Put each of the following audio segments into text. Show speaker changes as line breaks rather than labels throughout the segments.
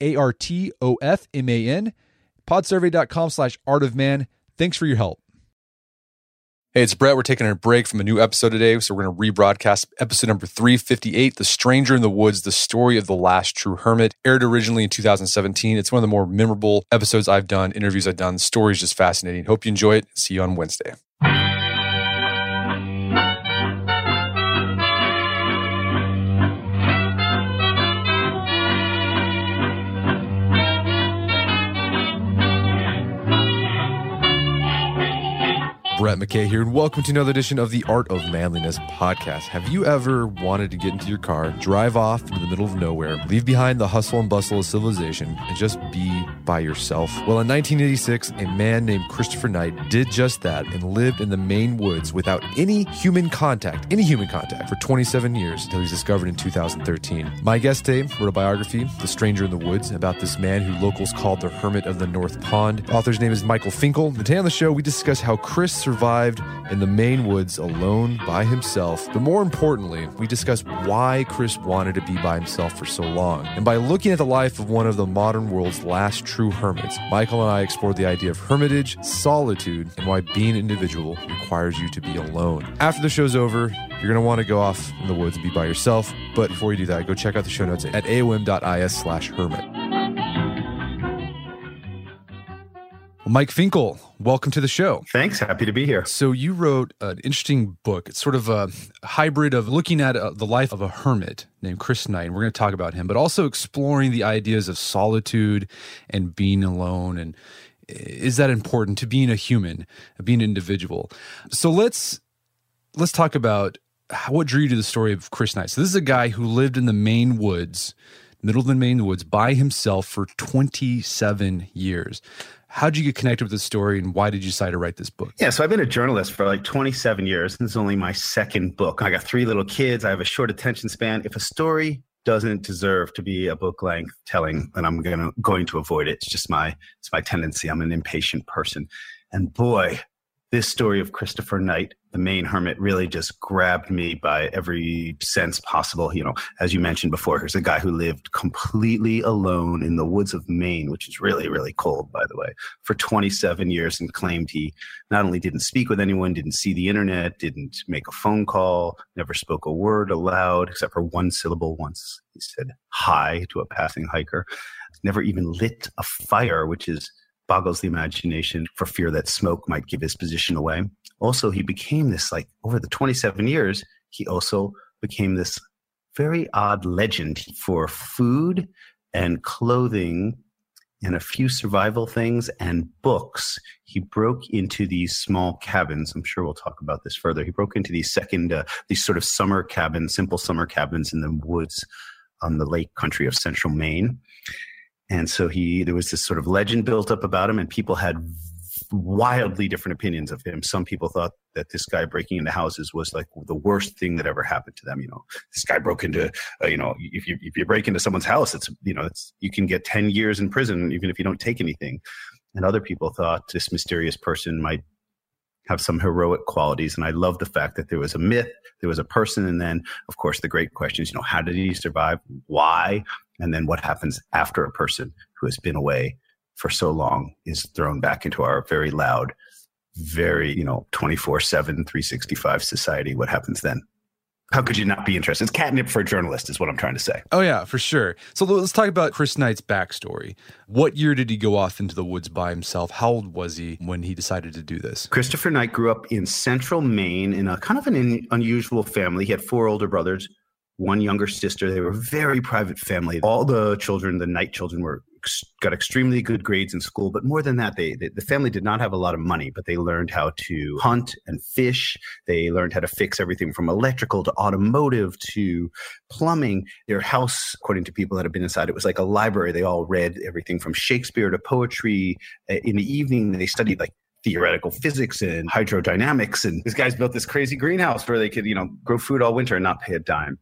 A R T O F M A N, podsurvey.com slash art of man. Thanks for your help. Hey, it's Brett. We're taking a break from a new episode today. So we're going to rebroadcast episode number 358, The Stranger in the Woods, the story of the last true hermit. Aired originally in 2017. It's one of the more memorable episodes I've done, interviews I've done. The story is just fascinating. Hope you enjoy it. See you on Wednesday. Brett McKay here, and welcome to another edition of the Art of Manliness podcast. Have you ever wanted to get into your car, drive off into the middle of nowhere, leave behind the hustle and bustle of civilization, and just be by yourself? Well, in 1986, a man named Christopher Knight did just that and lived in the Maine woods without any human contact, any human contact, for 27 years until he was discovered in 2013. My guest today wrote a biography, The Stranger in the Woods, about this man who locals called the Hermit of the North Pond. The author's name is Michael Finkel. Today on the show, we discuss how Chris survived in the Maine woods alone by himself. But more importantly, we discuss why Chris wanted to be by himself for so long. And by looking at the life of one of the modern world's last true hermits, Michael and I explored the idea of hermitage, solitude, and why being an individual requires you to be alone. After the show's over, you're going to want to go off in the woods and be by yourself. But before you do that, go check out the show notes at aom.is slash hermit. Mike Finkel, welcome to the show.
Thanks. Happy to be here.
So, you wrote an interesting book. It's sort of a hybrid of looking at uh, the life of a hermit named Chris Knight, and we're going to talk about him, but also exploring the ideas of solitude and being alone. And is that important to being a human, being an individual? So, let's let's talk about what drew you to the story of Chris Knight. So, this is a guy who lived in the Maine woods, middle of the Maine woods, by himself for 27 years. How did you get connected with this story and why did you decide to write this book?
Yeah, so I've been a journalist for like 27 years. This is only my second book. I got three little kids. I have a short attention span. If a story doesn't deserve to be a book length telling, then I'm gonna going to avoid it. It's just my it's my tendency. I'm an impatient person. And boy, this story of Christopher Knight, the Maine hermit, really just grabbed me by every sense possible. You know, as you mentioned before, here's a guy who lived completely alone in the woods of Maine, which is really, really cold, by the way, for 27 years and claimed he not only didn't speak with anyone, didn't see the internet, didn't make a phone call, never spoke a word aloud except for one syllable once. He said hi to a passing hiker, never even lit a fire, which is boggles the imagination for fear that smoke might give his position away. Also, he became this like over the 27 years, he also became this very odd legend for food and clothing and a few survival things and books. He broke into these small cabins. I'm sure we'll talk about this further. He broke into these second, uh, these sort of summer cabins, simple summer cabins in the woods on the lake country of central Maine. And so he, there was this sort of legend built up about him, and people had wildly different opinions of him. Some people thought that this guy breaking into houses was like the worst thing that ever happened to them. You know, this guy broke into, uh, you know, if you if you break into someone's house, it's you know, it's you can get ten years in prison even if you don't take anything. And other people thought this mysterious person might have some heroic qualities. And I love the fact that there was a myth, there was a person, and then, of course, the great question is, you know, how did he survive? Why? And then what happens after a person who has been away for so long is thrown back into our very loud, very, you know, 24 7, 365 society? What happens then? How could you not be interested? It's catnip for a journalist, is what I'm trying to say.
Oh, yeah, for sure. So let's talk about Chris Knight's backstory. What year did he go off into the woods by himself? How old was he when he decided to do this?
Christopher Knight grew up in central Maine in a kind of an in, unusual family. He had four older brothers, one younger sister. They were a very private family. All the children, the Knight children, were got extremely good grades in school, but more than that, they, they, the family did not have a lot of money, but they learned how to hunt and fish. They learned how to fix everything from electrical to automotive to plumbing. Their house, according to people that have been inside, it was like a library. They all read everything from Shakespeare to poetry. In the evening, they studied like theoretical physics and hydrodynamics. And this guy's built this crazy greenhouse where they could, you know, grow food all winter and not pay a dime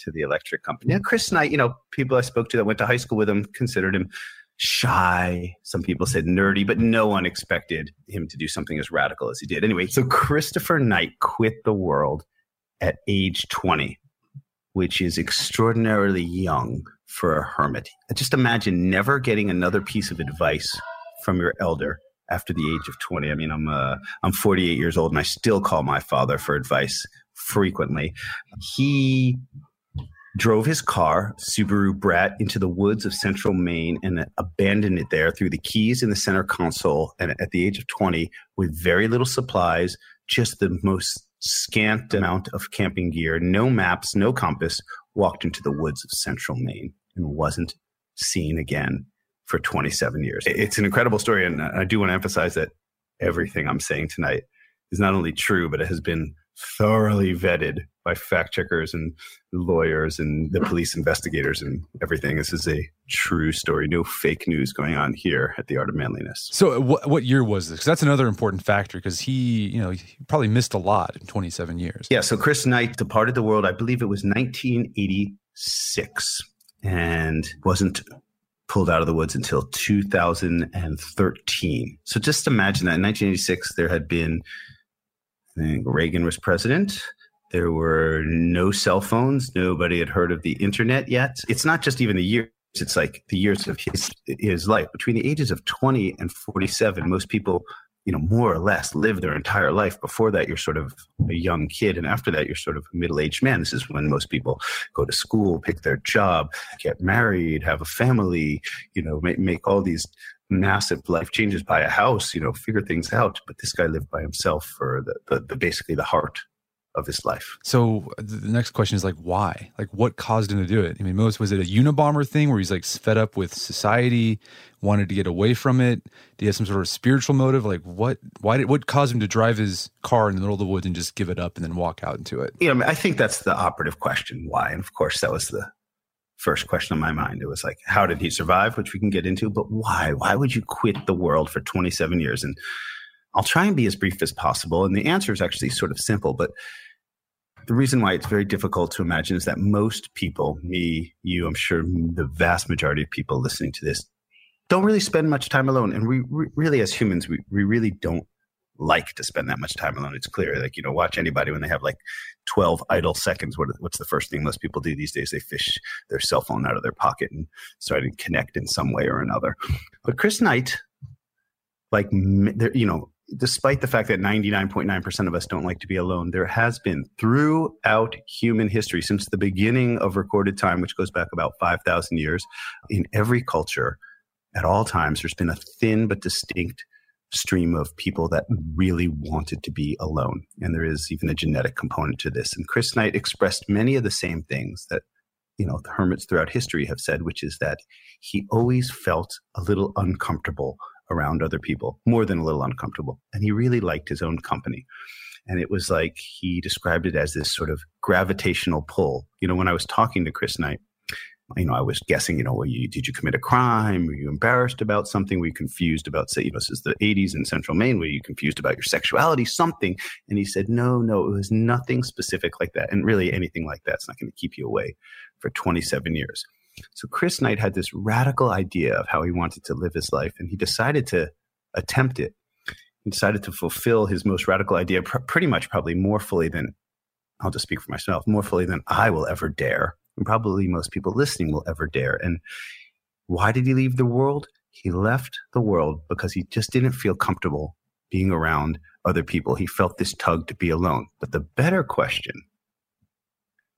to the electric company. And Chris Knight, you know, people I spoke to that went to high school with him considered him shy. Some people said nerdy, but no one expected him to do something as radical as he did. Anyway, so Christopher Knight quit the world at age 20, which is extraordinarily young for a hermit. Just imagine never getting another piece of advice from your elder after the age of 20. I mean, I'm uh, I'm 48 years old and I still call my father for advice frequently. He drove his car, Subaru Brat, into the woods of central Maine and abandoned it there threw the keys in the center console. And at the age of 20, with very little supplies, just the most scant amount of camping gear, no maps, no compass, walked into the woods of central Maine and wasn't seen again for 27 years. It's an incredible story. And I do want to emphasize that everything I'm saying tonight is not only true, but it has been thoroughly vetted by fact checkers and lawyers and the police investigators and everything. This is a true story. No fake news going on here at the Art of Manliness.
So, uh, what, what year was this? Because that's another important factor. Because he, you know, he probably missed a lot in 27 years.
Yeah. So Chris Knight departed the world. I believe it was 1986, and wasn't pulled out of the woods until 2013. So just imagine that in 1986 there had been I think Reagan was president. There were no cell phones. Nobody had heard of the internet yet. It's not just even the years. It's like the years of his his life. Between the ages of 20 and 47, most people, you know, more or less live their entire life. Before that, you're sort of a young kid. And after that, you're sort of a middle-aged man. This is when most people go to school, pick their job, get married, have a family, you know, make, make all these massive life changes, buy a house, you know, figure things out. But this guy lived by himself for the, the, the basically the heart of his life.
So the next question is like, why? Like, what caused him to do it? I mean, most was it a Unabomber thing where he's like fed up with society, wanted to get away from it? Did he have some sort of spiritual motive? Like, what? Why did what caused him to drive his car in the middle of the woods and just give it up and then walk out into it?
Yeah, I, mean, I think that's the operative question. Why? And of course, that was the first question on my mind. It was like, how did he survive? Which we can get into, but why? Why would you quit the world for 27 years? And I'll try and be as brief as possible. And the answer is actually sort of simple, but the reason why it's very difficult to imagine is that most people, me, you, I'm sure the vast majority of people listening to this, don't really spend much time alone. And we, we really, as humans, we, we really don't like to spend that much time alone. It's clear. Like, you know, watch anybody when they have like 12 idle seconds. What, what's the first thing most people do these days? They fish their cell phone out of their pocket and start to connect in some way or another. But Chris Knight, like, you know, despite the fact that 99.9% of us don't like to be alone, there has been throughout human history, since the beginning of recorded time, which goes back about 5,000 years, in every culture, at all times, there's been a thin but distinct stream of people that really wanted to be alone. And there is even a genetic component to this. And Chris Knight expressed many of the same things that, you know, the hermits throughout history have said, which is that he always felt a little uncomfortable around other people, more than a little uncomfortable. And he really liked his own company. And it was like he described it as this sort of gravitational pull. You know, when I was talking to Chris Knight, you know, I was guessing, you know, you, did you commit a crime? Were you embarrassed about something? Were you confused about, say, you know, this is the 80s in central Maine. Were you confused about your sexuality? Something. And he said, no, no, it was nothing specific like that. And really anything like that's not going to keep you away for 27 years. So Chris Knight had this radical idea of how he wanted to live his life, and he decided to attempt it. He decided to fulfill his most radical idea pr- pretty much probably more fully than I'll just speak for myself, more fully than I will ever dare and probably most people listening will ever dare. And why did he leave the world? He left the world because he just didn't feel comfortable being around other people. He felt this tug to be alone. But the better question,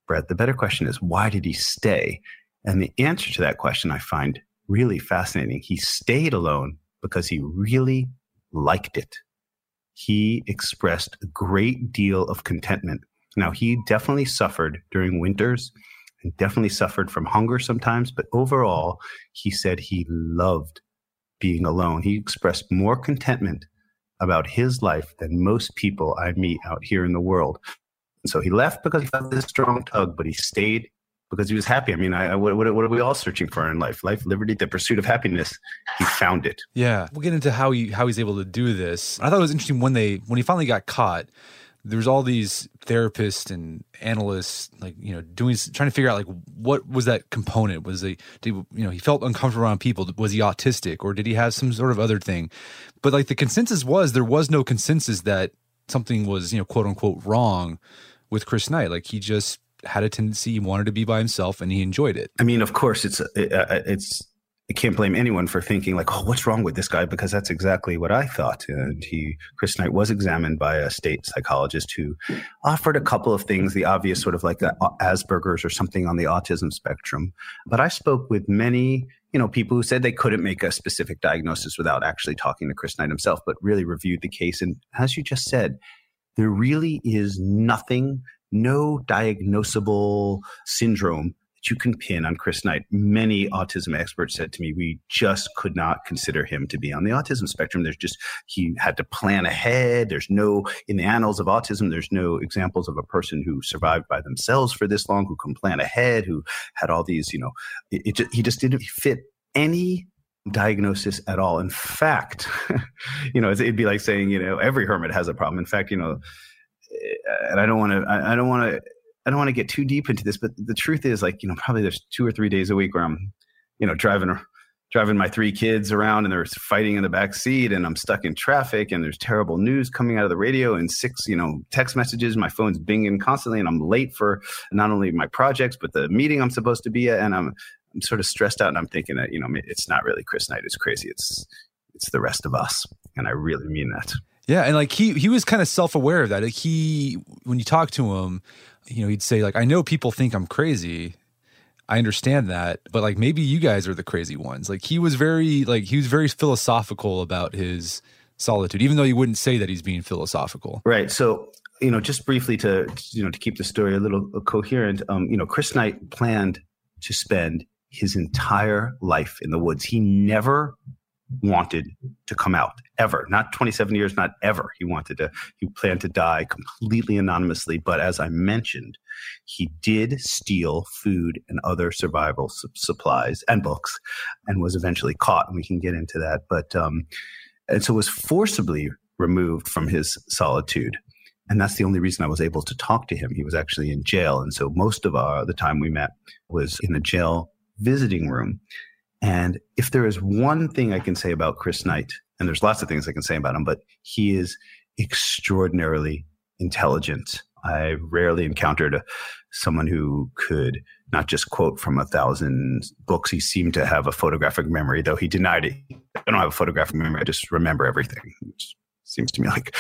Brett, the better question is why did he stay? And the answer to that question I find really fascinating. He stayed alone because he really liked it. He expressed a great deal of contentment. Now, he definitely suffered during winters and definitely suffered from hunger sometimes. But overall, he said he loved being alone. He expressed more contentment about his life than most people I meet out here in the world. And so he left because he felt this strong tug, but he stayed because he was happy. I mean, I, what, what, what, are we all searching for in life? Life, liberty, the pursuit of happiness. He found it.
Yeah, we'll get into how he how he's able to do this. I thought it was interesting when they when he finally got caught. There was all these therapists and analysts, like you know, doing trying to figure out like what was that component? Was he, did, you know, he felt uncomfortable around people? Was he autistic or did he have some sort of other thing? But like the consensus was there was no consensus that something was you know quote unquote wrong with Chris Knight. Like he just had a tendency he wanted to be by himself and he enjoyed it.
I mean, of course, it's it, uh, it's I can't blame anyone for thinking like, oh, what's wrong with this guy? Because that's exactly what I thought. And he, Chris Knight, was examined by a state psychologist who offered a couple of things, the obvious sort of like Asperger's or something on the autism spectrum. But I spoke with many, you know, people who said they couldn't make a specific diagnosis without actually talking to Chris Knight himself, but really reviewed the case. And as you just said, there really is nothing no diagnosable syndrome that you can pin on Chris Knight. Many autism experts said to me, we just could not consider him to be on the autism spectrum. There's just, he had to plan ahead. There's no, in the annals of autism, there's no examples of a person who survived by themselves for this long, who can plan ahead, who had all these, you know, it, it he just didn't fit any diagnosis at all. In fact, you know, it'd be like saying, you know, every hermit has a problem. In fact, you know, and I don't want to, I don't want to, I don't want to get too deep into this, but the truth is, like, you know, probably there's two or three days a week where I'm, you know, driving, driving my three kids around and they're fighting in the back seat and I'm stuck in traffic and there's terrible news coming out of the radio and six, you know, text messages. My phone's binging constantly and I'm late for not only my projects, but the meeting I'm supposed to be at. And I'm, I'm sort of stressed out and I'm thinking that, you know, it's not really Chris Knight. It's crazy. It's, it's the rest of us. And I really mean that.
Yeah, and like he he was kind of self aware of that. Like he when you talk to him, you know, he'd say like, "I know people think I'm crazy. I understand that, but like maybe you guys are the crazy ones." Like he was very like he was very philosophical about his solitude, even though he wouldn't say that he's being philosophical.
Right. So you know, just briefly to you know to keep the story a little coherent, um, you know, Chris Knight planned to spend his entire life in the woods. He never wanted to come out ever not 27 years not ever he wanted to he planned to die completely anonymously but as i mentioned he did steal food and other survival su- supplies and books and was eventually caught and we can get into that but um and so was forcibly removed from his solitude and that's the only reason I was able to talk to him. He was actually in jail, and so most of our, the time we met was in a jail visiting room. And if there is one thing I can say about Chris Knight, and there's lots of things I can say about him, but he is extraordinarily intelligent. I rarely encountered a, someone who could not just quote from a thousand books. He seemed to have a photographic memory, though he denied it. I don't have a photographic memory. I just remember everything, which seems to me like.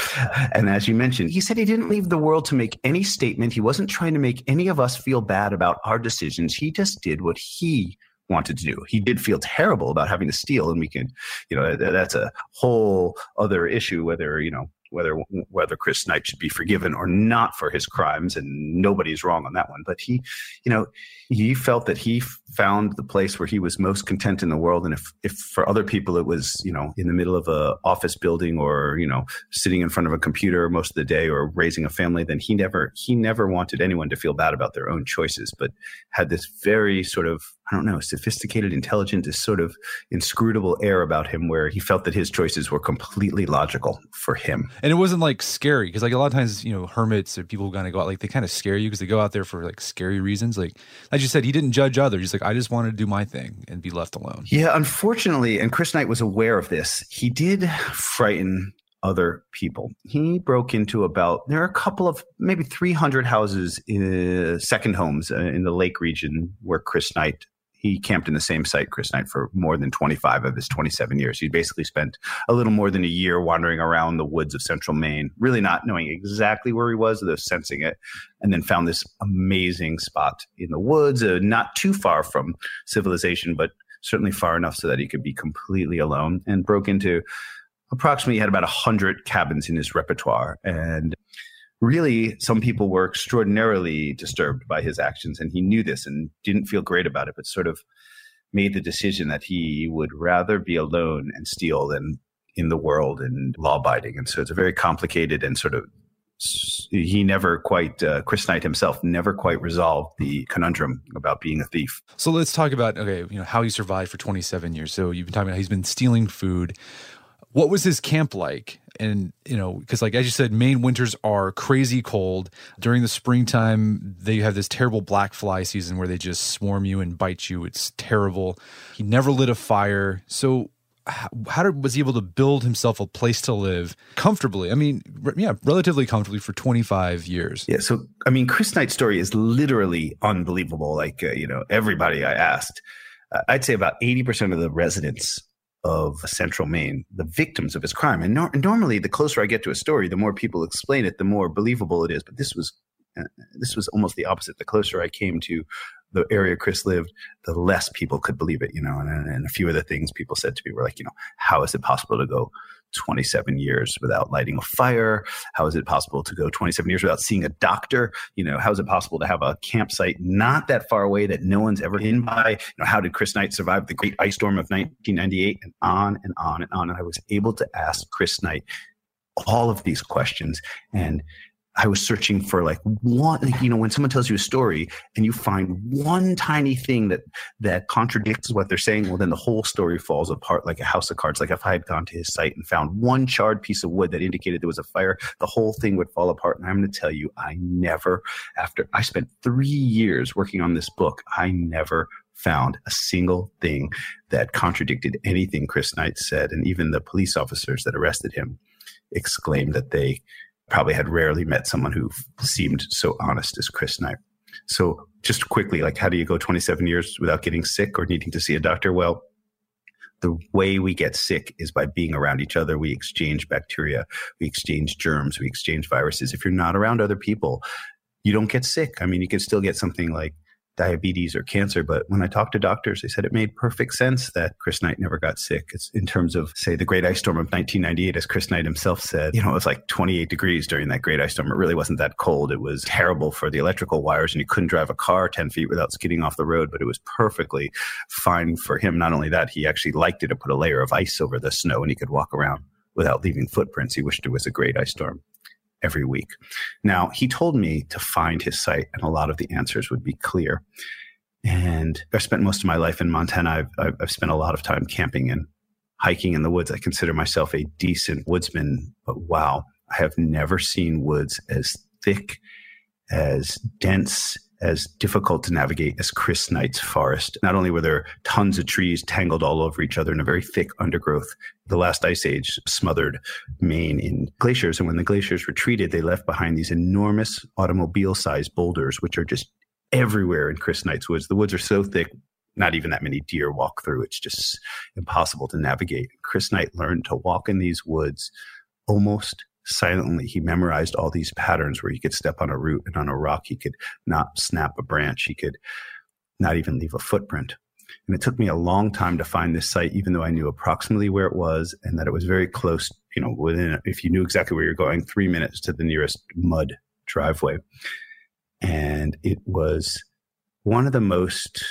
And as you mentioned, he said he didn't leave the world to make any statement. He wasn't trying to make any of us feel bad about our decisions. He just did what he wanted to do. He did feel terrible about having to steal, and we can, you know, that's a whole other issue. Whether you know whether whether Chris Knight should be forgiven or not for his crimes, and nobody's wrong on that one. But he, you know, he felt that he found the place where he was most content in the world, and if if for other people it was you know in the middle of a office building or you know sitting in front of a computer most of the day or raising a family, then he never he never wanted anyone to feel bad about their own choices, but had this very sort of I don't know, sophisticated, intelligent, this sort of inscrutable air about him where he felt that his choices were completely logical for him.
And it wasn't like scary because like a lot of times, you know, hermits or people who kind of go out, like they kind of scare you because they go out there for like scary reasons. Like, as you said, he didn't judge others. He's like, I just wanted to do my thing and be left alone.
Yeah, unfortunately, and Chris Knight was aware of this, he did frighten other people. He broke into about, there are a couple of maybe 300 houses, in, uh, second homes uh, in the lake region where Chris Knight he camped in the same site, Chris Knight, for more than 25 of his 27 years. He basically spent a little more than a year wandering around the woods of central Maine, really not knowing exactly where he was, though sensing it, and then found this amazing spot in the woods, uh, not too far from civilization, but certainly far enough so that he could be completely alone, and broke into approximately, he had about 100 cabins in his repertoire. And really, some people were extraordinarily disturbed by his actions, and he knew this and didn't feel great about it, but sort of made the decision that he would rather be alone and steal than in the world and law abiding. And so it's a very complicated and sort of he never quite uh, chris knight himself never quite resolved the conundrum about being a thief.
So let's talk about okay you know how he survived for 27 years. So you've been talking about he's been stealing food. What was his camp like and you know because like as you said maine winters are crazy cold during the springtime they have this terrible black fly season where they just swarm you and bite you it's terrible he never lit a fire so how, did, was he able to build himself a place to live comfortably? I mean, yeah, relatively comfortably for 25 years.
Yeah. So, I mean, Chris Knight's story is literally unbelievable. Like, uh, you know, everybody I asked, uh, I'd say about 80% of the residents of central Maine, the victims of his crime. And, normally, the closer I get to a story, the more people explain it, the more believable it is. But this was uh, this was almost the opposite. The closer I came to the area Chris lived, the less people could believe it, you know. And, and a few of the things people said to me were like, you know, how is it possible to go 27 years without lighting a fire? How is it possible to go 27 years without seeing a doctor? You know, how is it possible to have a campsite not that far away that no one's ever in by? You know, how did Chris Knight survive the great ice storm of 1998 and on and on and on? And I was able to ask Chris Knight all of these questions and I was searching for like one, you know, when someone tells you a story and you find one tiny thing that that contradicts what they're saying, well, then the whole story falls apart like a house of cards. Like if I had gone to his site and found one charred piece of wood that indicated there was a fire, the whole thing would fall apart. And I'm going to tell you, I never, after I spent three years working on this book, I never found a single thing that contradicted anything Chris Knight said. And even the police officers that arrested him exclaimed that they probably had rarely met someone who seemed so honest as Chris Knight. So just quickly, like how do you go 27 years without getting sick or needing to see a doctor? Well, the way we get sick is by being around each other. We exchange bacteria, we exchange germs, we exchange viruses. If you're not around other people, you don't get sick. I mean, you can still get something like diabetes or cancer. But when I talked to doctors, they said it made perfect sense that Chris Knight never got sick. It's in terms of, say, the Great Ice Storm of 1998, as Chris Knight himself said, you know, it was like 28 degrees during that Great Ice Storm. It really wasn't that cold. It was terrible for the electrical wires, and you couldn't drive a car 10 feet without skidding off the road. But it was perfectly fine for him. Not only that, he actually liked it to put a layer of ice over the snow, and he could walk around without leaving footprints. He wished it was a great ice storm every week. Now, he told me to find his site, and a lot of the answers would be clear. And I've spent most of my life in Montana. I've, I've spent a lot of time camping and hiking in the woods. I consider myself a decent woodsman, but wow, I have never seen woods as thick, as dense, as difficult to navigate as Chris Knight's forest. Not only were there tons of trees tangled all over each other in a very thick undergrowth, the last ice age smothered Maine in glaciers. And when the glaciers retreated, they left behind these enormous automobile sized boulders, which are just everywhere in Chris Knight's woods. The woods are so thick, not even that many deer walk through. It's just impossible to navigate. Chris Knight learned to walk in these woods almost silently. He memorized all these patterns where he could step on a root and on a rock. He could not snap a branch. He could not even leave a footprint. And it took me a long time to find this site, even though I knew approximately where it was and that it was very close, you know, within, if you knew exactly where you're going, three minutes to the nearest mud driveway and it was one of the most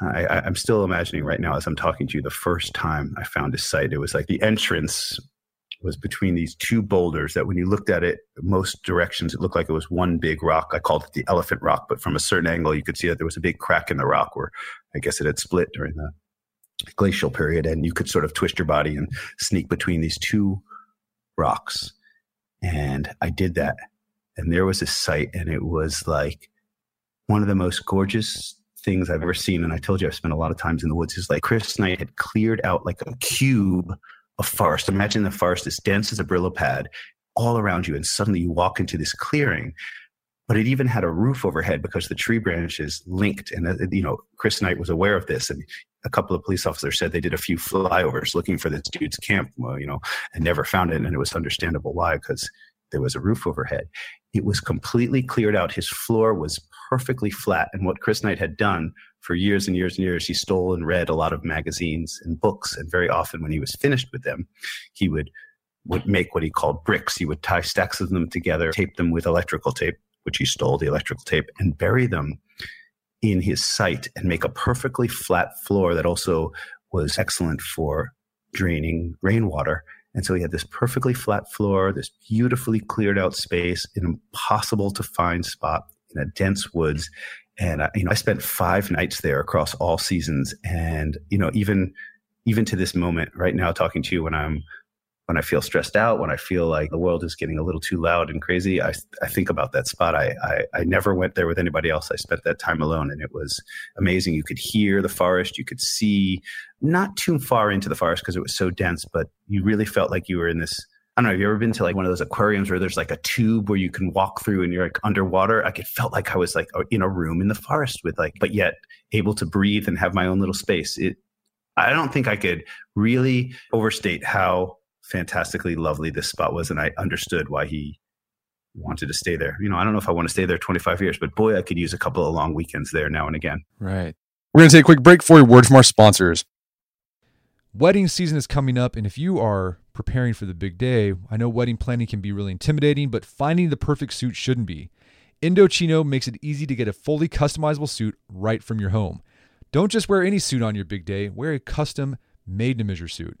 I, am still imagining right now as I'm talking to you the first time I found a site. It was like the entrance was between these two boulders that when you looked at it, most directions, it looked like it was one big rock. I called it the elephant rock, but from a certain angle, you could see that there was a big crack in the rock where I guess it had split during the glacial period. And you could sort of twist your body and sneak between these two rocks. And I did that and there was a site and it was like one of the most gorgeous things I've ever seen. And I told you I've spent a lot of times in the woods. Is like Chris Knight had cleared out like a cube of forest. Imagine the forest as dense as a Brillo pad all around you. And suddenly you walk into this clearing, but it even had a roof overhead because the tree branches linked. And, uh, you know, Chris Knight was aware of this. And a couple of police officers said they did a few flyovers looking for this dude's camp, you know, and never found it. And it was understandable why, because there was a roof overhead. It was completely cleared out. His floor was perfectly flat. And what Chris Knight had done for years and years and years, he stole and read a lot of magazines and books. And very often, when he was finished with them, he would would make what he called bricks. He would tie stacks of them together, tape them with electrical tape, which he stole the electrical tape, and bury them in his site and make a perfectly flat floor that also was excellent for draining rainwater. And so he had this perfectly flat floor, this beautifully cleared out space, an impossible to find spot in a dense woods. And I, you know, I spent five nights there across all seasons. And you know, even even to this moment, right now, talking to you when I'm when I feel stressed out, when I feel like the world is getting a little too loud and crazy, I, I think about that spot. I, I, I never went there with anybody else. I spent that time alone and it was amazing. You could hear the forest. You could see not too far into the forest because it was so dense, but you really felt like you were in this. I don't know. Have you ever been to like one of those aquariums where there's like a tube where you can walk through and you're like underwater? Like it felt like I was like in a room in the forest with like, but yet able to breathe and have my own little space. It, I don't think I could really overstate how fantastically lovely this spot was, and I understood why he wanted to stay there. You know, I don't know if I want to stay there 25 years, but boy, I could use a couple of long weekends there now and again.
Right. We're going to take a quick break for a word from our sponsors. Wedding season is coming up, and if you are preparing for the big day, I know wedding planning can be really intimidating, but finding the perfect suit shouldn't be. Indochino makes it easy to get a fully customizable suit right from your home. Don't just wear any suit on your big day, wear a custom made to measure suit.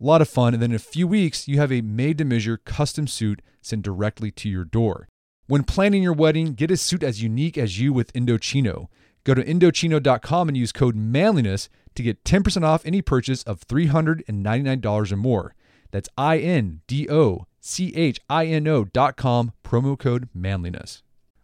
A lot of fun. And then in a few weeks, you have a made to measure custom suit sent directly to your door. When planning your wedding, get a suit as unique as you with Indochino. Go to Indochino.com and use code manliness to get 10% off any purchase of $399 or more. That's I N D O C H I N O.com, promo code manliness.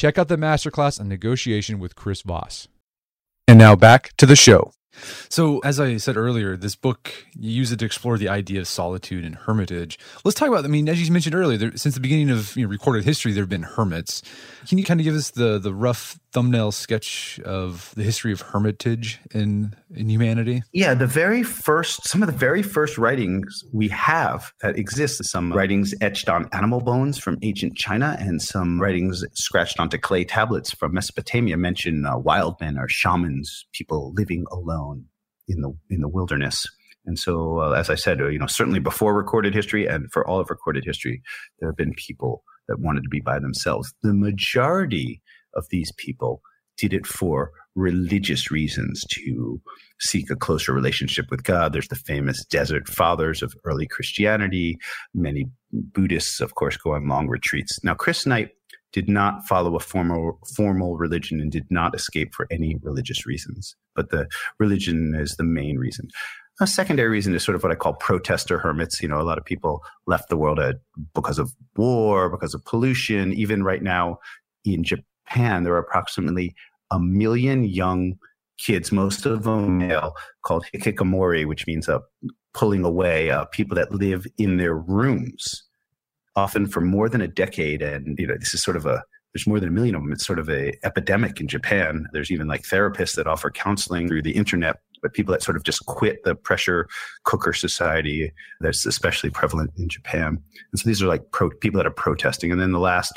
Check out the masterclass on negotiation with Chris Voss. And now back to the show. So, as I said earlier, this book you use it to explore the idea of solitude and hermitage. Let's talk about. I mean, as you mentioned earlier, there, since the beginning of you know, recorded history, there have been hermits. Can you kind of give us the the rough thumbnail sketch of the history of hermitage in in humanity?
Yeah, the very first, some of the very first writings we have that exist, some writings etched on animal bones from ancient China, and some writings scratched onto clay tablets from Mesopotamia mention uh, wild men or shamans, people living alone in the in the wilderness. And so, uh, as I said, uh, you know, certainly before recorded history and for all of recorded history, there have been people that wanted to be by themselves. The majority of these people did it for religious reasons to seek a closer relationship with God. There's the famous desert fathers of early Christianity. Many Buddhists, of course, go on long retreats. Now, Chris Knight did not follow a formal formal religion and did not escape for any religious reasons. But the religion is the main reason. A secondary reason is sort of what I call protester hermits. You know, a lot of people left the world at, because of war, because of pollution. Even right now in Japan, there are approximately a million young kids, most of them male, called hikikomori, which means uh, pulling away, uh, people that live in their rooms, often for more than a decade. And, you know, this is sort of a, there's more than a million of them. It's sort of a epidemic in Japan. There's even like therapists that offer counseling through the internet, but people that sort of just quit the pressure cooker society that's especially prevalent in Japan. And so these are like pro- people that are protesting. And then the last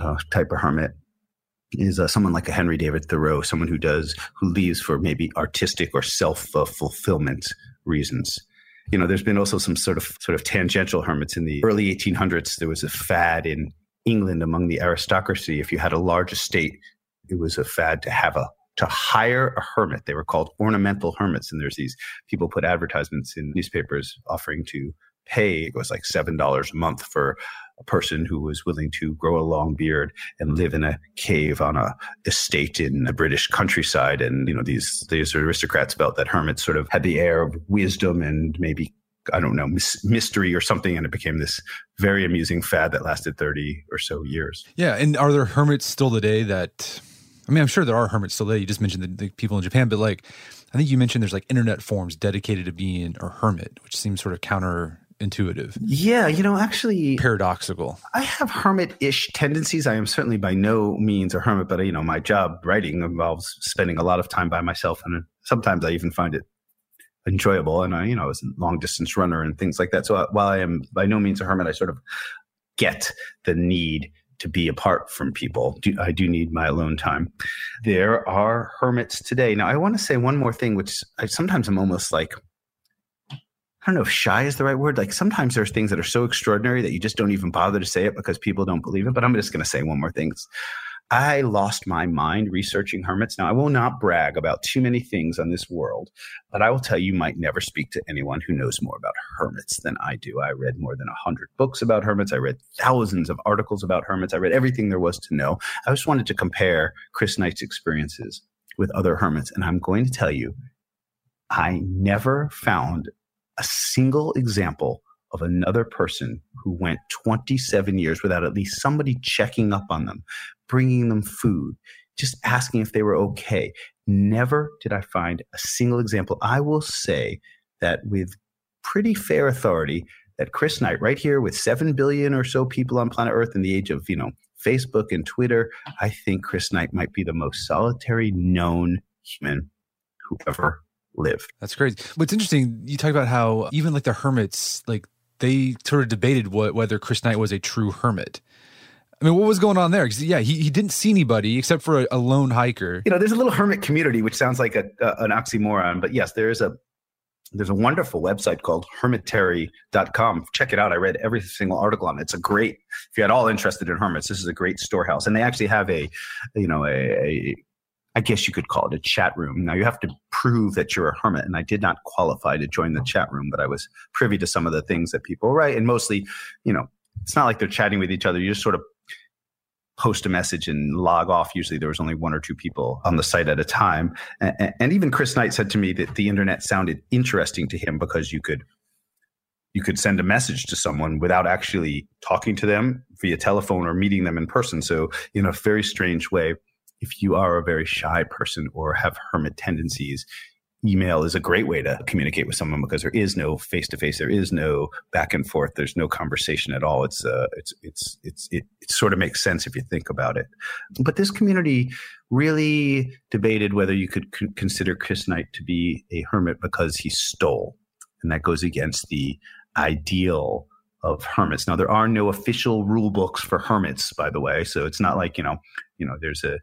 uh, type of hermit is uh, someone like a Henry David Thoreau, someone who does who leaves for maybe artistic or self fulfillment reasons. You know, there's been also some sort of sort of tangential hermits in the early 1800s. There was a fad in England among the aristocracy. If you had a large estate, it was a fad to have a to hire a hermit. They were called ornamental hermits, and there's these people put advertisements in newspapers offering to pay. It was like seven dollars a month for person who was willing to grow a long beard and live in a cave on a estate in the British countryside. And you know, these these aristocrats felt that hermits sort of had the air of wisdom and maybe I don't know, mystery or something. And it became this very amusing fad that lasted 30 or so years.
Yeah. And are there hermits still today that, I mean, I'm sure there are hermits still today. You just mentioned the, the people in Japan, but like, I think you mentioned there's like internet forums dedicated to being a hermit, which seems sort of counter intuitive.
Yeah, you know, actually
paradoxical.
I have hermit-ish tendencies. I am certainly by no means a hermit, but you know, my job writing involves spending a lot of time by myself, and sometimes I even find it enjoyable. And I, you know, I was a long distance runner and things like that. So uh, while I am by no means a hermit, I sort of get the need to be apart from people. I do need my alone time. There are hermits today. Now, I want to say one more thing, which I sometimes I'm almost like I don't know if shy is the right word. Like sometimes there's things that are so extraordinary that you just don't even bother to say it because people don't believe it. But I'm just going to say one more thing. I lost my mind researching hermits. Now, I will not brag about too many things on this world, but I will tell you, you might never speak to anyone who knows more about hermits than I do. I read more than 100 books about hermits. I read thousands of articles about hermits. I read everything there was to know. I just wanted to compare Chris Knight's experiences with other hermits. And I'm going to tell you, I never found a single example of another person who went 27 years without at least somebody checking up on them, bringing them food, just asking if they were okay. Never did I find a single example. I will say that with pretty fair authority that Chris Knight, right here with 7 billion or so people on planet Earth in the age of, you know, Facebook and Twitter, I think Chris Knight might be the most solitary known human who ever live.
That's great. What's interesting, you talk about how even like the hermits, like they sort of debated what, whether Chris Knight was a true hermit. I mean, what was going on there? Because yeah, he, he didn't see anybody except for a, a, lone hiker.
You know, there's a little hermit community, which sounds like a, a, an oxymoron, but yes, there is a there's a wonderful website called hermitary.com. Check it out. I read every single article on it. It's a great, if you're at all interested in hermits, this is a great storehouse. And they actually have a, you know, a, a I guess you could call it a chat room. Now you have to prove that you're a hermit, and I did not qualify to join the chat room, but I was privy to some of the things that people write, and mostly, you know, it's not like they're chatting with each other. You just sort of post a message and log off. Usually there was only one or two people on the site at a time. And, and, even Chris Knight said to me that the internet sounded interesting to him because you could you could send a message to someone without actually talking to them via telephone or meeting them in person. So in a very strange way, if you are a very shy person or have hermit tendencies, email is a great way to communicate with someone because there is no face to face, there is no back and forth, there's no conversation at all. It's uh, it's it's it's it, it sort of makes sense if you think about it. But this community really debated whether you could c- consider Chris Knight to be a hermit because he stole, and that goes against the ideal of hermits. Now there are no official rule books for hermits, by the way, so it's not like you know, you know, there's a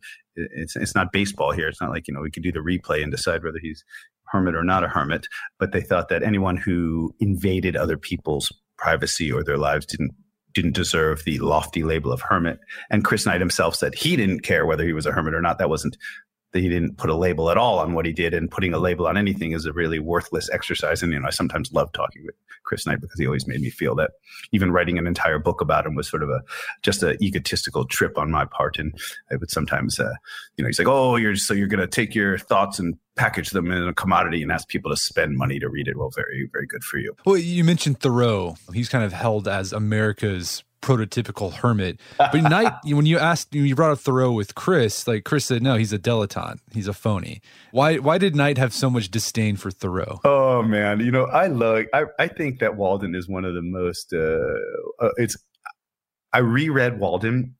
it's it's not baseball here. It's not like you know we could do the replay and decide whether he's hermit or not a hermit. But they thought that anyone who invaded other people's privacy or their lives didn't didn't deserve the lofty label of hermit. And Chris Knight himself said he didn't care whether he was a hermit or not. That wasn't that he didn't put a label at all on what he did, and putting a label on anything is a really worthless exercise. And you know, I sometimes love talking with Chris Knight because he always made me feel that even writing an entire book about him was sort of a just an egotistical trip on my part. And I would sometimes, uh, you know, he's like, "Oh, you're so you're going to take your thoughts and package them in a commodity and ask people to spend money to read it." Well, very very good for you.
Well, you mentioned Thoreau. He's kind of held as America's prototypical hermit. But Knight, when you asked, you brought up Thoreau with Chris, like Chris said, no, he's a dilettante. He's a phony. Why? Why did Knight have so much disdain for Thoreau?
Oh man, you know, I love. I I think that Walden is one of the most. Uh, uh, it's. I reread Walden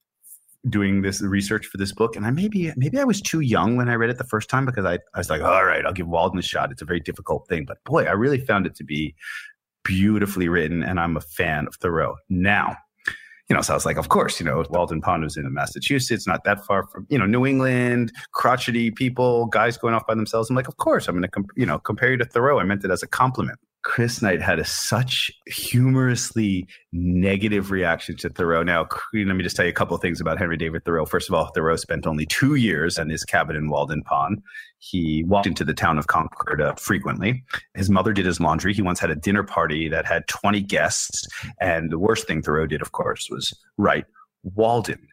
doing this research for this book and i maybe maybe i was too young when i read it the first time because i, I was like all right i'll give walden a shot it's a very difficult thing but boy i really found it to be beautifully written and i'm a fan of thoreau now you know, so I was like, of course, you know, Walden Pond was in Massachusetts, not that far from, you know, New England, crotchety people, guys going off by themselves. I'm like, of course, I'm going to, you know, compare you to Thoreau. I meant it as a compliment. Chris Knight had a such humorously negative reaction to Thoreau. Now, let me just tell you a couple of things about Henry David Thoreau. First of all, Thoreau spent only two years in his cabin in Walden Pond. He walked into the town of Concord uh, frequently. His mother did his laundry. He once had a dinner party that had 20 guests. And the worst thing Thoreau did, of course, was write Walden.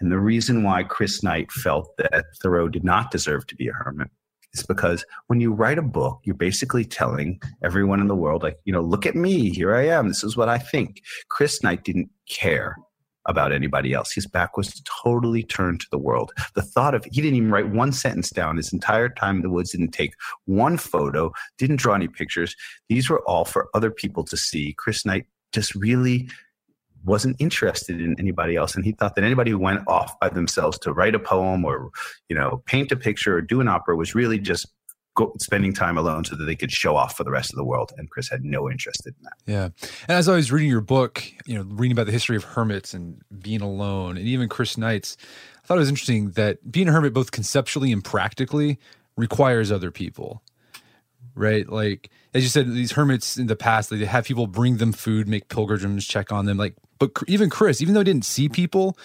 And the reason why Chris Knight felt that Thoreau did not deserve to be a hermit is because when you write a book, you're basically telling everyone in the world, like, you know, look at me, here I am, this is what I think. Chris Knight didn't care about anybody else. His back was totally turned to the world. The thought of, he didn't even write one sentence down his entire time in the woods, didn't take one photo, didn't draw any pictures. These were all for other people to see. Chris Knight just really wasn't interested in anybody else. And he thought that anybody who went off by themselves to write a poem or you know paint a picture or do an opera was really just go, spending time alone so that they could show off for the rest of the world. And chris had no interest in that.
Yeah. And as i was reading your book you know reading about the history of hermits and being alone and even chris knight's i thought it was interesting that being a hermit both conceptually and practically requires other people right? Like as you said, these hermits in the past, like, they have people bring them food, make pilgrims, check on them. Like but even Chris, even though he didn't see people,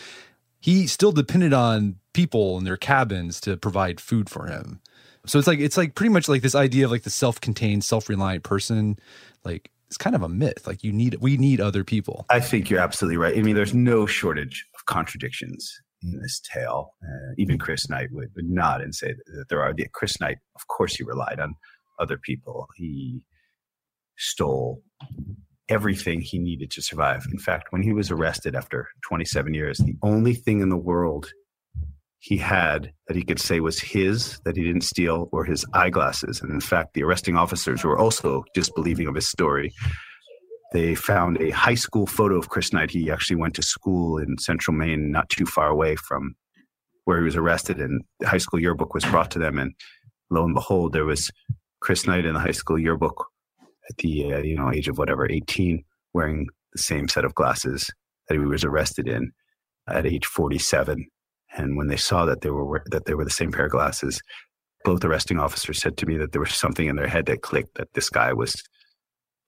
he still depended on people in their cabins to provide food for him. So it's like it's like pretty much like this idea of like the self-contained, self-reliant person. Like it's kind of a myth. Like you need we need other people.
I think you're absolutely right. I mean, there's no shortage of contradictions in this tale. Uh, even Chris Knight would, would nod and say that there are. The, Chris Knight, of course, he relied on other people. He stole everything he needed to survive. In fact, when he was arrested after 27 years, the only thing in the world he had that he could say was his, that he didn't steal, were his eyeglasses. And in fact, the arresting officers were also disbelieving of his story. They found a high school photo of Chris Knight. He actually went to school in central Maine, not too far away from where he was arrested. And the high school yearbook was brought to them. And lo and behold, there was Chris Knight in the high school yearbook at the uh, you know age of whatever 18 wearing the same set of glasses that he was arrested in at age 47 and when they saw that they were that they were the same pair of glasses both arresting officers said to me that there was something in their head that clicked that this guy was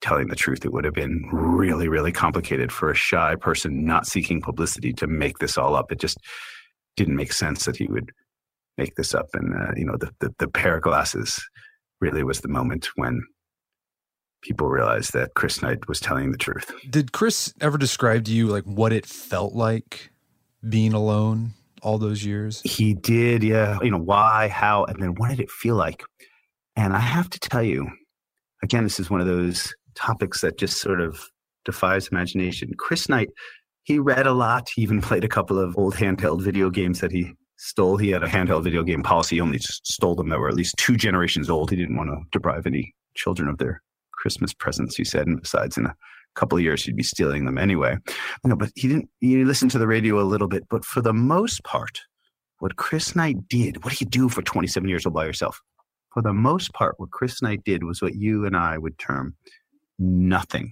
telling the truth. It would have been really, really complicated for a shy person not seeking publicity to make this all up. It just didn't make sense that he would make this up. And, uh, you know, the, the, the pair of glasses really was the moment when people realized that Chris Knight was telling the truth.
Did Chris ever describe to you like what it felt like being alone all those years?
He did, yeah. You know, why, how, and then what did it feel like? And I have to tell you, again, this is one of those topics that just sort of defies imagination. Chris Knight, he read a lot. He even played a couple of old handheld video games that he stole. He had a handheld video game policy. He only stole them that were at least two generations old. He didn't want to deprive any children of their Christmas presents, he said. And besides, in a couple of years, he'd be stealing them anyway. Know, but he didn't, he listened to the radio a little bit. But for the most part, what Chris Knight did, what do you do for 27 years all by yourself? For the most part, what Chris Knight did was what you and I would term nothing.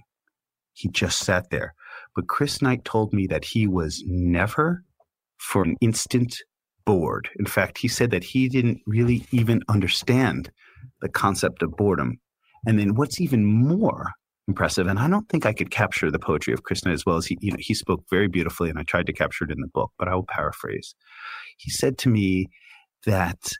He just sat there. But Chris Knight told me that he was never for an instant bored. In fact, he said that he didn't really even understand the concept of boredom and then what's even more impressive, and I don't think I could capture the poetry of Chris Knight as well as he, you know, he spoke very beautifully, and I tried to capture it in the book, but I will paraphrase. He said to me that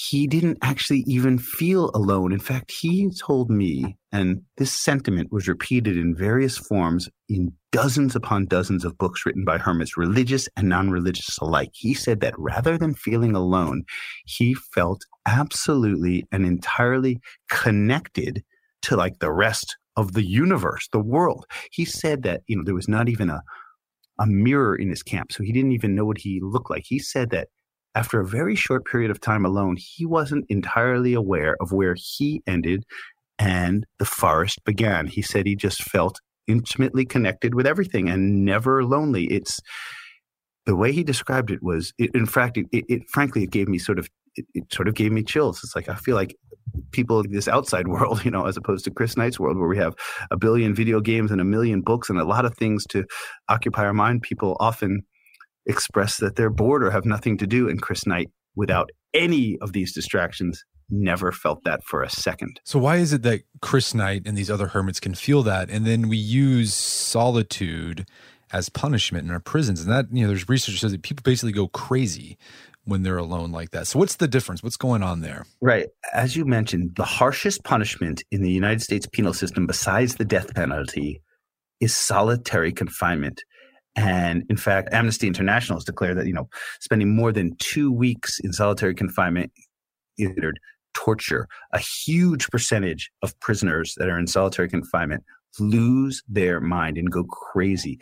he didn't actually even feel alone. In fact, he told me, and this sentiment was repeated in various forms in dozens upon dozens of books written by hermits, religious and non religious alike. He said that rather than feeling alone, he felt absolutely and entirely connected to like the rest of the universe, the world. He said that, you know, there was not even a, a mirror in his camp, so he didn't even know what he looked like. He said that after a very short period of time alone, he wasn't entirely aware of where he ended and the forest began. He said he just felt intimately connected with everything and never lonely. It's the way he described it was, it, in fact, it, it, it, frankly, it gave me sort of, it, sort of gave me chills. It's like I feel like people in this outside world, you know, as opposed to Chris Knight's world, where we have a billion video games and a million books and a lot of things to occupy our mind. People often express that they're bored or have nothing to do. And Chris Knight, without any of these distractions, never felt that for a second.
So why is it that Chris Knight and these other hermits can feel that, and then we use solitude as punishment in our prisons? And that you know, there's research that says that people basically go crazy when they're alone like that. So what's the difference? What's going on there?
Right. As you mentioned, the harshest punishment in the United States penal system besides the death penalty is solitary confinement. And in fact, Amnesty International has declared that, you know, spending more than two weeks in solitary confinement is torture. A huge percentage of prisoners that are in solitary confinement lose their mind and go crazy.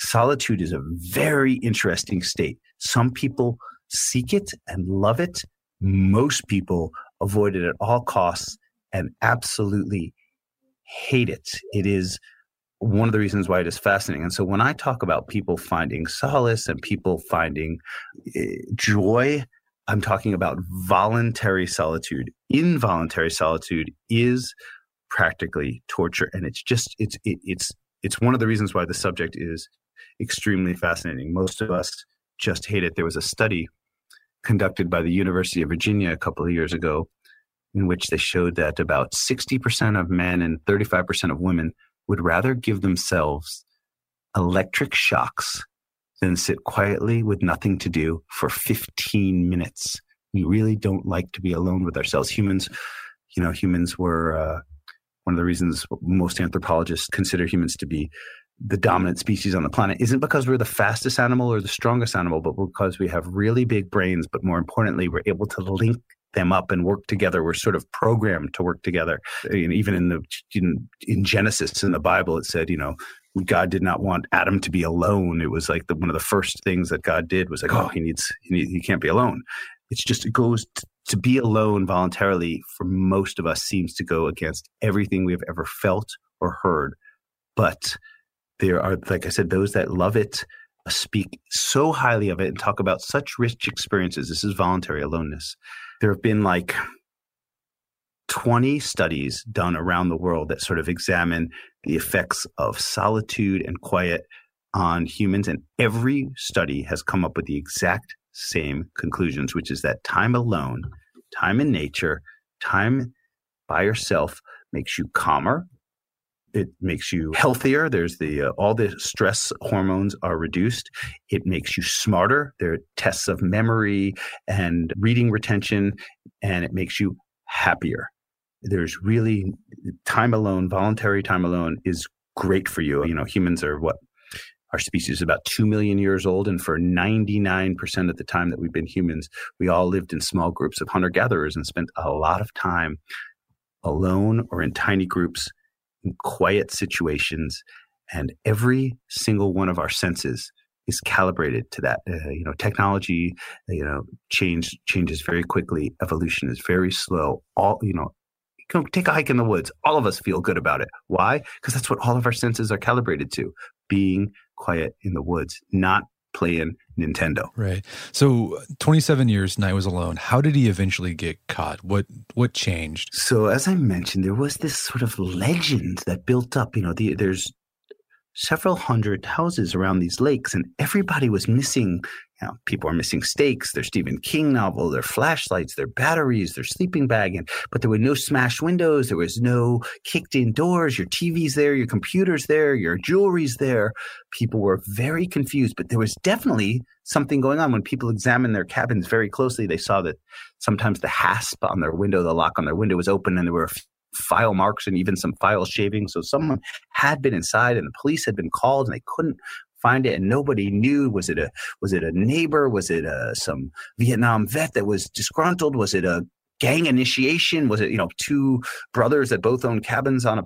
Solitude is a very interesting state. Some people seek it and love it. Most people avoid it at all costs and absolutely hate it. It is one of the reasons why it is fascinating. And so when I talk about people finding solace and people finding uh, joy, I'm talking about voluntary solitude. Involuntary solitude is practically torture, and it's just it's it, it's it's one of the reasons why the subject is extremely fascinating. Most of us just hate it. There was a study conducted by the University of Virginia a couple of years ago in which they showed that about 60% of men and 35% of women would rather give themselves electric shocks than sit quietly with nothing to do for 15 minutes. We really don't like to be alone with ourselves. Humans, you know, humans were uh, one of the reasons most anthropologists consider humans to be the dominant species on the planet isn't because we're the fastest animal or the strongest animal, but because we have really big brains. But more importantly, we're able to link them up and work together. We're sort of programmed to work together. And even in the in, in Genesis in the Bible, it said, you know, God did not want Adam to be alone. It was like the, one of the first things that God did was like, oh, he needs he, need, he can't be alone. It's just it goes to be alone voluntarily for most of us seems to go against everything we have ever felt or heard. But there are, like I said, those that love it speak so highly of it and talk about such rich experiences. This is voluntary aloneness there have been like 20 studies done around the world that sort of examine the effects of solitude and quiet on humans. And every study has come up with the exact same conclusions, which is that time alone, time in nature, time by yourself makes you calmer. It makes you healthier. There's the uh, all the stress hormones are reduced. It makes you smarter. There are tests of memory and reading retention, and it makes you happier. There's really time alone, voluntary time alone is great for you. You know, humans are what our species is about 2 million years old. And for 99% of the time that we've been humans, we all lived in small groups of hunter gatherers and spent a lot of time alone or in tiny groups quiet situations. And every single one of our senses is calibrated to that. Uh, you know, technology, you know, change changes very quickly. Evolution is very slow. All you know, go take a hike in the woods. All of us feel good about it. Why? Because that's what all of our senses are calibrated to being quiet in the woods, not playing Nintendo.
Right. So 27 years Knight was alone. How did he eventually get caught? What what changed?
So as I mentioned, there was this sort of legend that built up. You know, the, there's several hundred houses around these lakes, and everybody was missing you know, people are missing stakes, their Stephen King novel, their flashlights, their batteries, their sleeping bag, and but there were no smashed windows, there was no kicked in doors, your TV's there, your computer's there, your jewelry's there. People were very confused, but there was definitely something going on. When people examined their cabins very closely, they saw that sometimes the hasp on their window, the lock on their window was open, and there were file marks and even some file shavings. So someone had been inside and the police had been called and they couldn't find it and nobody knew. Was it a was it a neighbor? Was it a, some vietnam vet that was disgruntled? Was it a gang initiation? Was it you know two brothers that both owned cabins on a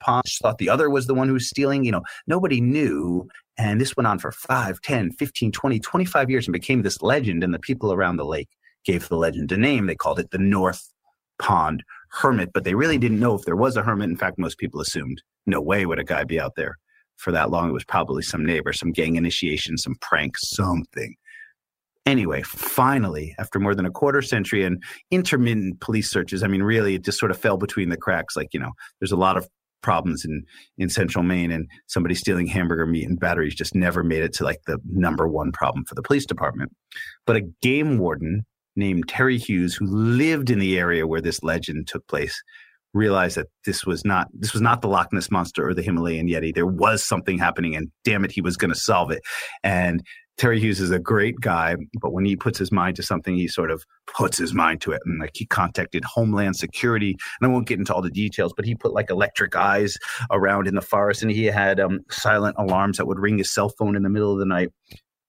pond? Thought the other was the one who was stealing you know nobody knew. And this went on for 5 10 15 20 25 years and became this legend. And the people around the lake gave the legend a name. They called it the north pond hermit. But they really didn't know if there was a hermit. In fact most people assumed no way would a guy be out there for that long. It was probably some neighbor, some gang initiation, some prank, something. Anyway, finally, after more than a quarter century and intermittent police searches, I mean, really, it just sort of fell between the cracks. Like, you know, there's a lot of problems in, in central Maine, and somebody stealing hamburger meat and batteries just never made it to like the number one problem for the police department. But a game warden named Terry Hughes, who lived in the area where this legend took place, realized that this was not this was not the Loch Ness monster or the Himalayan Yeti. There was something happening, and damn it, he was going to solve it. And Terry Hughes is a great guy, but when he puts his mind to something, he sort of puts his mind to it. And like he contacted Homeland Security, and I won't get into all the details, but he put like electric eyes around in the forest, and he had um, silent alarms that would ring his cell phone in the middle of the night.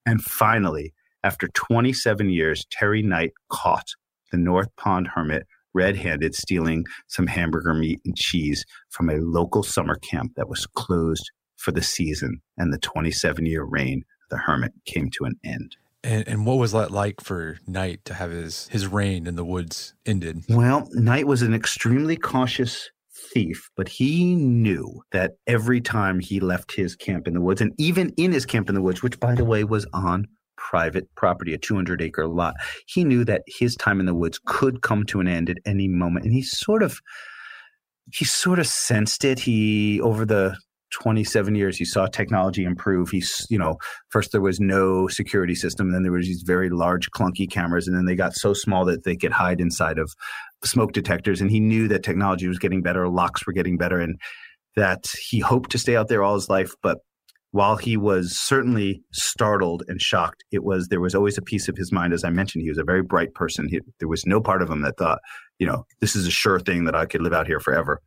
And finally, after 27 years, Terry Knight caught the North Pond Hermit red handed stealing some hamburger meat and cheese from a local summer camp that was closed for the season, and the 27 year reign of the hermit came to an end.
And, and, what was that like for Knight to have his, his reign in the woods ended?
Well, Knight was an extremely cautious thief, but he knew that every time he left his camp in the woods, and even in his camp in the woods, which by the way was on private property, a 200 acre lot. He knew that his time in the woods could come to an end at any moment. And he sort of, he sort of sensed it. He, over the 27 years, he saw technology improve. He's, you know, first there was no security system, then there was these very large, clunky cameras, and then they got so small that they could hide inside of smoke detectors. And he knew that technology was getting better, locks were getting better, and that he hoped to stay out there all his life. But while he was certainly startled and shocked, it was there was always a piece of his mind. As I mentioned, he was a very bright person. He, there was no part of him that thought, you know, this is a sure thing that I could live out here forever.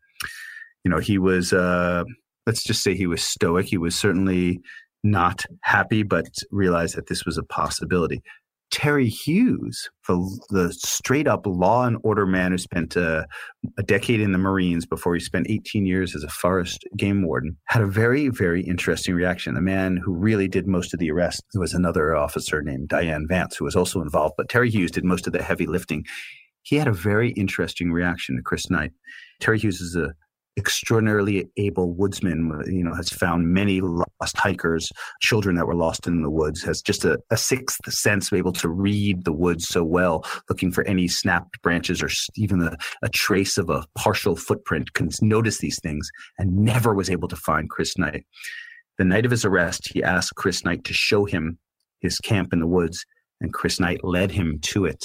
You know, he was. Uh, let's just say he was stoic. He was certainly not happy, but realized that this was a possibility. Terry Hughes, the, the straight up law and order man who spent a, uh, a, decade in the Marines before he spent 18 years as a forest game warden, had a very, very interesting reaction. The man who really did most of the arrest was another officer named Diane Vance, who was also involved, but Terry Hughes did most of the heavy lifting. He had a very interesting reaction to Chris Knight. Terry Hughes is a extraordinarily able woodsman, uh, you know, has found many lost hikers, children that were lost in the woods, has just a, a sixth sense of able to read the woods so well, looking for any snapped branches or even a, a trace of a partial footprint, can notice these things and never was able to find Chris Knight. The night of his arrest, he asked Chris Knight to show him his camp in the woods, and Chris Knight led him to it.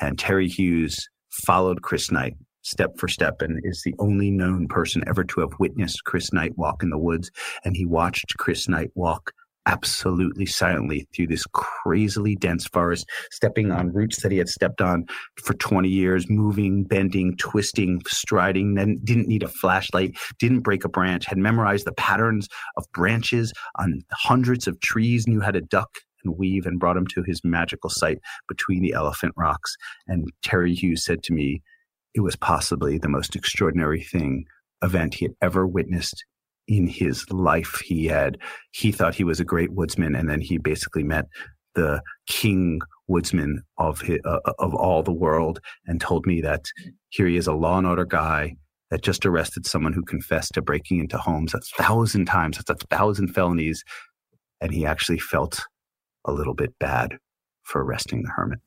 And Terry Hughes followed Chris Knight step for step and is the only known person ever to have witnessed Chris Knight walk in the woods. And he watched Chris Knight walk absolutely silently through this crazily dense forest, stepping on roots that he had stepped on for 20 years, moving, bending, twisting, striding, then didn't need a flashlight, didn't break a branch, had memorized the patterns of branches on hundreds of trees, knew how to duck and weave, and brought him to his magical site between the elephant rocks. And Terry Hughes said to me, it was possibly the most extraordinary thing event he had ever witnessed in his life. He had he thought he was a great woodsman, and then he basically met the king woodsman of his, uh, of all the world, and told me that here he is, a law and order guy that just arrested someone who confessed to breaking into homes a thousand times. That's a thousand felonies, and he actually felt a little bit bad for arresting the hermit.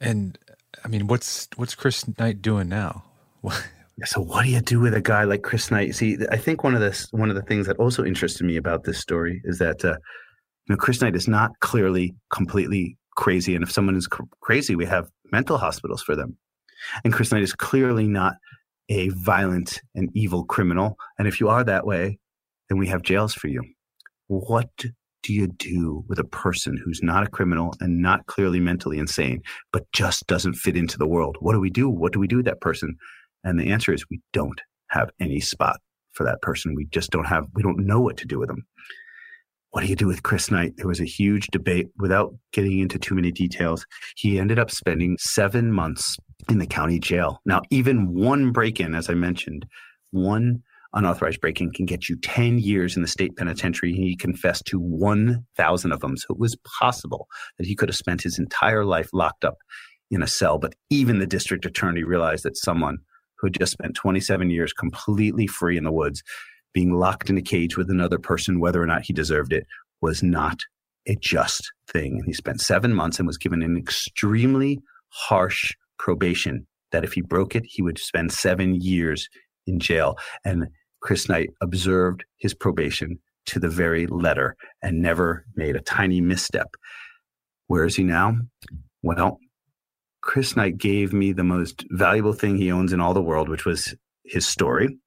And I mean, what's what's Chris Knight doing now?
so what do you do with a guy like Chris Knight? See, I think one of the one of the things that also interested me about this story is that uh, you know Chris Knight is not clearly completely crazy, and if someone is cr- crazy, we have mental hospitals for them. And Chris Knight is clearly not a violent and evil criminal, and if you are that way, then we have jails for you. What do you do with a person who's not a criminal and not clearly mentally insane, but just doesn't fit into the world? What do we do? What do we do with that person? And the answer is we don't have any spot for that person. We just don't have, we don't know what to do with them. What do you do with Chris Knight? There was a huge debate without getting into too many details. He ended up spending seven months in the county jail. Now, even one break in, as I mentioned, one unauthorized break-in can get you 10 years in the state penitentiary. He confessed to 1,000 of them. So it was possible that he could have spent his entire life locked up in a cell. But even the district attorney realized that someone who had just spent 27 years completely free in the woods, being locked in a cage with another person, whether or not he deserved it, was not a just thing. And he spent seven months and was given an extremely harsh probation that if he broke it, he would spend seven years in jail. And Chris Knight observed his probation to the very letter and never made a tiny misstep. Where is he now? Well, Chris Knight gave me the most valuable thing he owns in all the world, which was his story.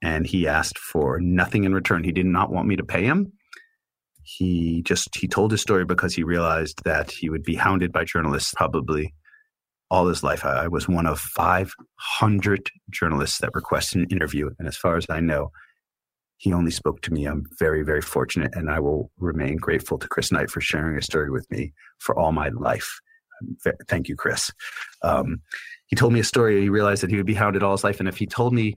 And he asked for nothing in return. He did not want me to pay him. He just he told his story because he realized that he would be hounded by journalists probably all his life. I, was one of 500 journalists that requested an interview. And as far as I know, he only spoke to me. I'm very, very fortunate, and I will remain grateful to Chris Knight for sharing a story with me for all my life. Thank you, Chris. Um, he told me a story. He realized that he would be hounded all his life, and if he told me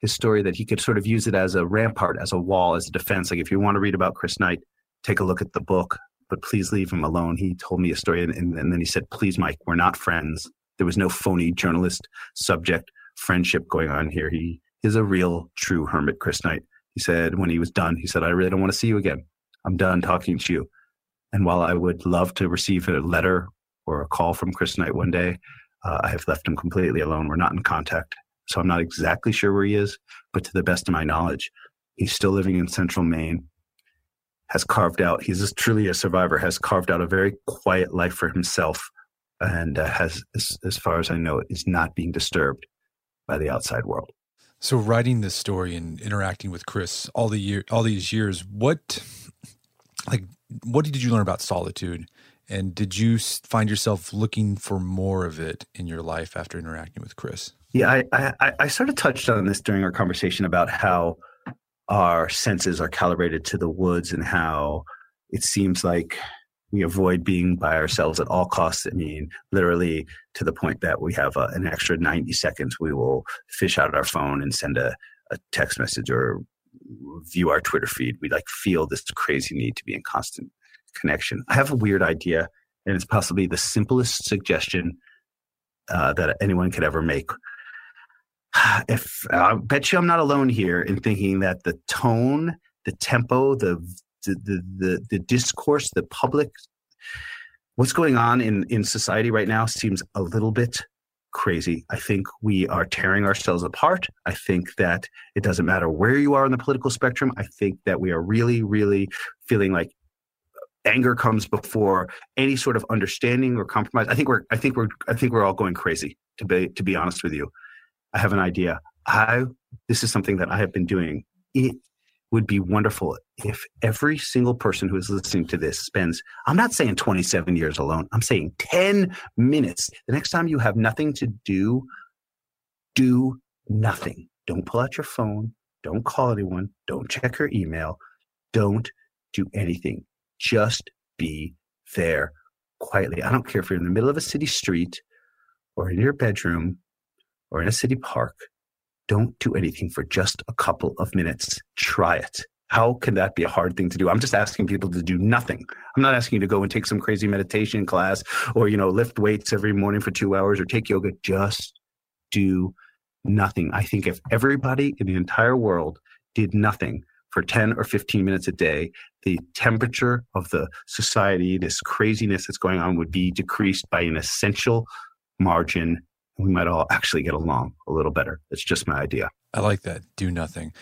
his story, that he could sort of use it as a rampart, as a wall, as a defense. Like if you want to read about Chris Knight, take a look at the book, but please leave him alone. He told me a story, and, and then he said, "Please, Mike, we're not friends. There was no phony journalist subject friendship going on here. He is a real, true hermit, Chris Knight." He said when he was done, he said, "I really don't want to see you again. I'm done talking to you." And while I would love to receive a letter or a call from Chris Knight one day. Uh, I have left him completely alone. We're not in contact. So I'm not exactly sure where he is, but to the best of my knowledge, he's still living in central Maine, has carved out, he's truly a survivor, has carved out a very quiet life for himself, and uh, has, as, as far as I know, is not being disturbed by the outside world.
So, writing this story and interacting with Chris all the year, all these years, what, like, what did you learn about solitude and did you find yourself looking for more of it in your life after interacting with Chris?
Yeah, I, I, I sort of touched on this during our conversation about how our senses are calibrated to the woods and how it seems like we avoid being by ourselves at all costs. I mean, literally to the point that we have a, an extra 90 seconds, we will fish out our phone and send a, a text message or view our Twitter feed. We like feel this crazy need to be in constant connection. I have a weird idea, and it's possibly the simplest suggestion uh, that anyone could ever make. If I bet you I'm not alone here in thinking that the tone, the tempo, the the the, the, the discourse, the public, what's going on in in society right now seems a little bit crazy. I think we are tearing ourselves apart. I think that it doesn't matter where you are on the political spectrum. I think that we are really, really feeling like anger comes before any sort of understanding or compromise. I think we're I think we're I think we're all going crazy. to be to be honest with you. I have an idea. I this is something that I have been doing. Would be wonderful if every single person who is listening to this spends, I'm not saying 27 years alone, I'm saying 10 minutes. The next time you have nothing to do, do nothing. Don't pull out your phone. Don't call anyone. Don't check your email. Don't do anything. Just be there quietly. I don't care if you're in the middle of a city street or in your bedroom or in a city park. Don't do anything for just a couple of minutes. Try it. How can that be a hard thing to do? I'm just asking people to do nothing. I'm not asking you to go and take some crazy meditation class or, you know, lift weights every morning for two hours or take yoga. Just do nothing. I think if everybody in the entire world did nothing for 10 or 15 minutes a day, the temperature of the society, this craziness that's going on, would be decreased by an essential margin. We might all actually get along a little better. It's just my idea.
I like that. Do nothing.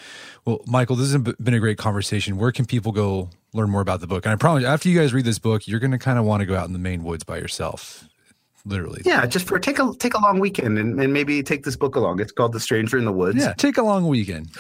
Well, Michael, this has been a great conversation. Where can people go learn more about the book? And I promise, after you guys read this book, you're going to kind of want to go out in the Maine woods by yourself literally.
Yeah, just for take a take a long weekend and, and maybe take this book along. It's called The Stranger in the Woods.
Yeah, take a long weekend.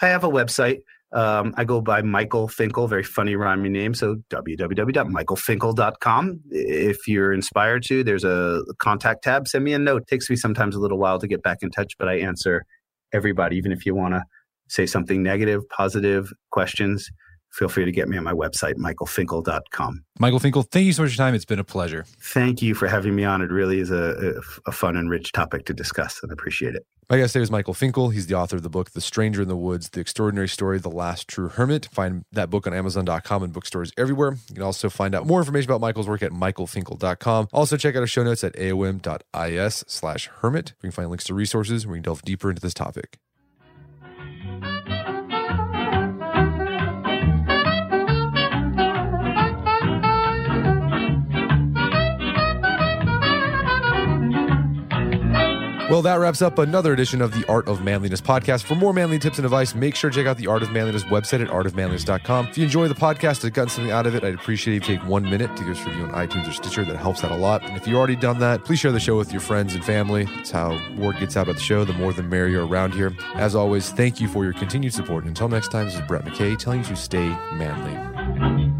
I have a website. Um, I go by Michael Finkel, very funny rhyming name. So www.michaelfinkel.com. If you're inspired to, there's a contact tab. Send me a note. It takes me sometimes a little while to get back in touch, but I answer everybody, even if you want to say something negative, positive, questions feel free to get me on my website, michaelfinkel.com.
Michael Finkel, thank you so much for your time. It's been a pleasure.
Thank you for having me on. It really is a, a, a fun and rich topic to discuss, and I appreciate it.
My guest today is Michael Finkel. He's the author of the book, The Stranger in the Woods, The Extraordinary Story of the Last True Hermit. Find that book on Amazon.com and bookstores everywhere. You can also find out more information about Michael's work at michaelfinkel.com. Also, check out our show notes at aom.is slash hermit. We can find links to resources where we can delve deeper into this topic. Well, that wraps up another edition of the Art of Manliness podcast. For more manly tips and advice, make sure to check out the Art of Manliness website at artofmanliness.com. If you enjoy the podcast and gotten something out of it, I'd appreciate if you take one minute to give us a review on iTunes or Stitcher. That helps out a lot. And if you've already done that, please share the show with your friends and family. That's how word gets out about the show. The more the merrier around here. As always, thank you for your continued support. And until next time, this is Brett McKay telling you to stay manly.